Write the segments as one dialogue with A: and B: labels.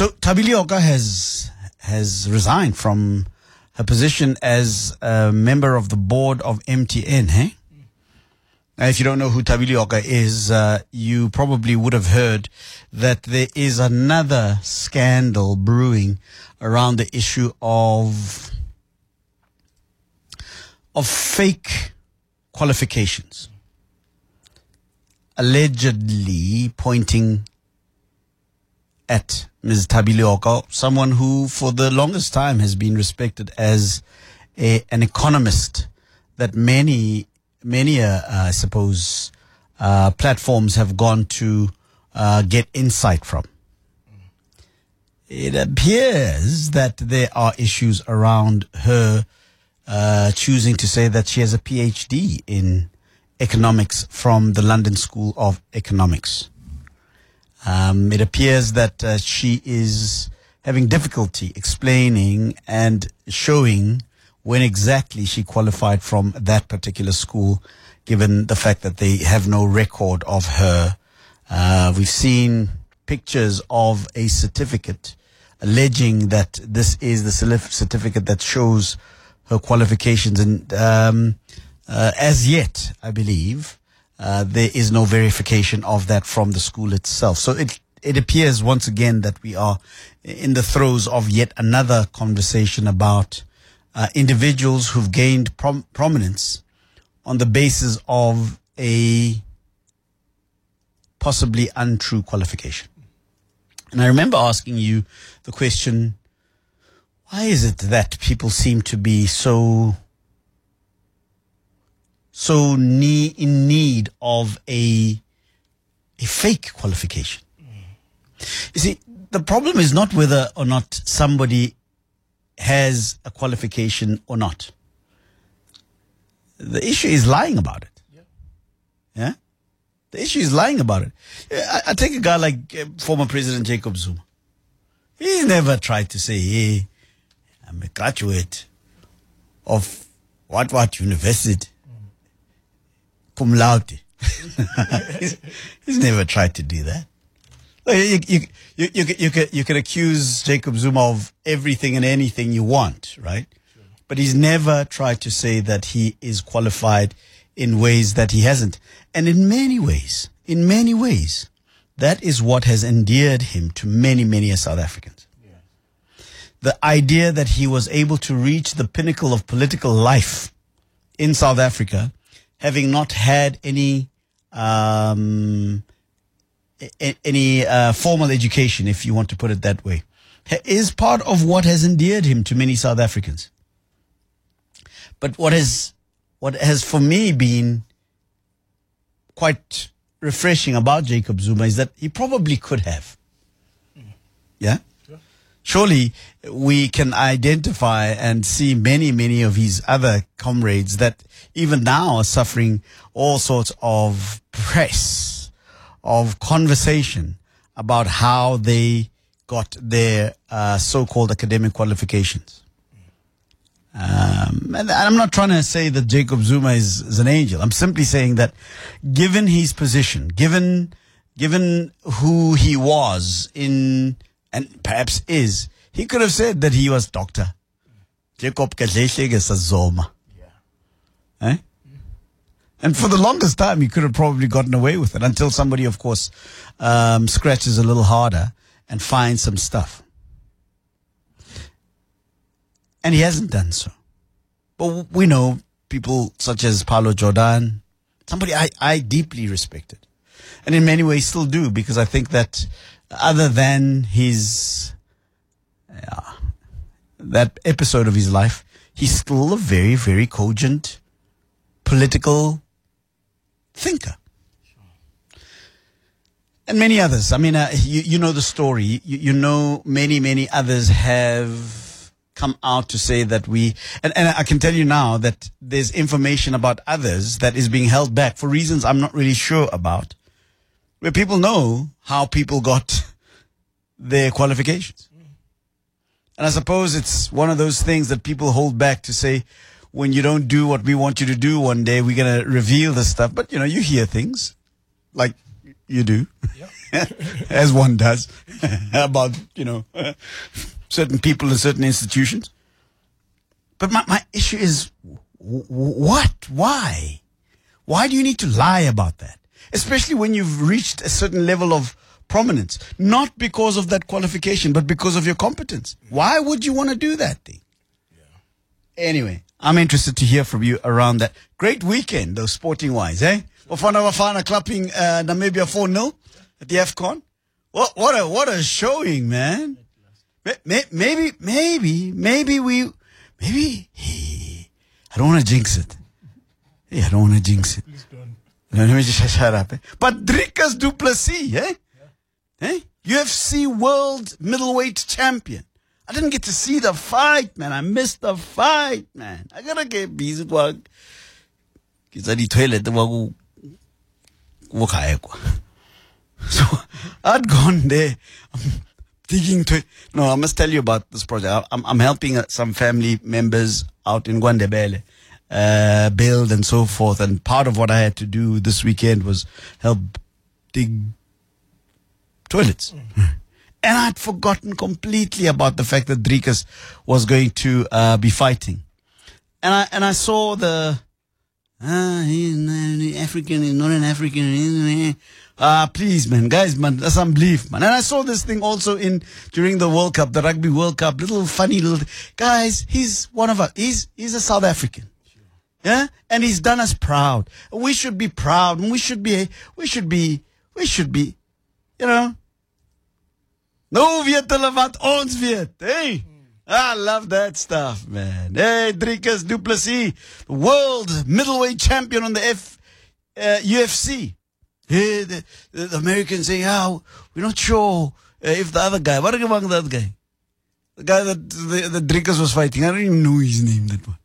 A: So Thabi Leoka has has resigned from her position as a member of the board of MTN. Hey. Now, if you don't know who Thabi Leoka is, uh, you probably would have heard that there is another scandal brewing around the issue of of fake qualifications, allegedly pointing at Ms. Thabi Leoka, someone who for the longest time has been respected as a, an economist that many, many, uh, I suppose, uh, platforms have gone to uh, get insight from. It appears that there are issues around her uh, choosing to say that she has a PhD in economics from the London School of Economics. Um, it appears that uh, she is having difficulty explaining and showing when exactly she qualified from that particular school, given the fact that they have no record of her. Uh, we've seen pictures of a certificate alleging that this is the certificate that shows her qualifications. And um, uh, as yet, I believe, uh, there is no verification of that from the school itself. So it it appears once again that we are in the throes of yet another conversation about uh, individuals who've gained prom- prominence on the basis of a possibly untrue qualification. And I remember asking you the question, why is it that people seem to be so so ne- in need of a a fake qualification. You see, the problem is not whether or not somebody has a qualification or not. The issue is lying about it. Yeah. yeah? The issue is lying about it. I, I take a guy like uh, former President Jacob Zuma. He never tried to say, hey, I'm a graduate of what what university cum laude. he's, he's never tried to do that. You, you, you, you, you, can, you can accuse Jacob Zuma of everything and anything you want, right? Sure. But he's never tried to say that he is qualified in ways that he hasn't. And in many ways, in many ways, that is what has endeared him to many, many South Africans. Yeah. The idea that he was able to reach the pinnacle of political life in South Africa having not had any um, any uh, formal education, if you want to put it that way, is part of what has endeared him to many South Africans. But what has what has for me been quite refreshing about Jacob Zuma is that he probably could have. Yeah surely we can identify and see many, many of his other comrades that even now are suffering all sorts of press, of conversation about how they got their uh, so-called academic qualifications. Um, and I'm not trying to say that Jacob Zuma is, is an angel. I'm simply saying that given his position, given, given who he was in and perhaps is, he could have said that he was Dr. Jacob Zuma. Yeah. Eh? And for the longest time, he could have probably gotten away with it until somebody, of course, um, scratches a little harder and finds some stuff. And he hasn't done so. But we know people such as Pallo Jordan, somebody I, I deeply respected. And in many ways still do because I think that other than his yeah, that episode of his life, he's still a very, very cogent political thinker. And many others. I mean, uh, you, you know the story. You, you know many, many others have come out to say that we, and, and I can tell you now that there's information about others that is being held back for reasons I'm not really sure about, where people know how people got their qualifications. And I suppose it's one of those things that people hold back to say, when you don't do what we want you to do one day, we're going to reveal the stuff. But, you know, you hear things like, you do, as one does, about, you know, certain people and certain institutions. But my, my issue is w- what? Why? Why do you need to lie about that? Especially when you've reached a certain level of prominence, not because of that qualification, but because of your competence. Why would you want to do that thing? Anyway, I'm interested to hear from you around that. Great weekend, though, sporting wise, eh? Bafana Bafana clapping uh, Namibia 4 0 at the AFCON. What, what, a, what a showing, man. Maybe, maybe, maybe we, maybe, hey, I don't want to jinx it. Hey, I don't want to jinx it. Let me just shut up. Eh? Dricus du Plessis, eh? Eh? UFC World Middleweight Champion. I didn't get to see the fight, man. I missed the fight, man. I gotta get busy work. It's at the toilet. So I'd gone there. I'm digging to No, I must tell you about this project. I'm, I'm helping uh, some family members out in KwaNdebele uh, build and so forth. And part of what I had to do this weekend was help dig toilets. And I'd forgotten completely about the fact that Dricus was going to uh, be fighting. And I and I saw the ah he's not an African, he's not an African. Ah, please, man, guys, man, that's unbelief, man. And I saw this thing also in during the World Cup, the Rugby World Cup, little funny little guys. He's one of us. He's he's a South African. Yeah, and he's done us proud. We should be proud, we should be, we should be, we should be, you know. Nou weet hulle wat ons weet. Hey. I love that stuff, man. Hey, Dricus du Plessis, world middleweight champion on the F, uh, UFC. Hey, the, the Americans saying, oh, we're not sure uh, if the other guy, what about the other guy? The guy that the, the Dricus was fighting, I don't even know his name, that one.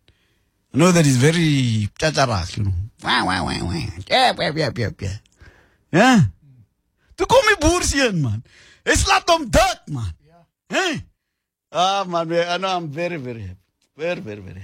A: I know that he's very chacharak, you know. Wah, wah, wah, wah. Yeah, yeah, yeah, yeah, yeah. Yeah. Toe kom die boersien man. Hy slaat hom dik man.
B: Ja.
A: Hey. Ah man, I know I'm very very happy. Very very very happy.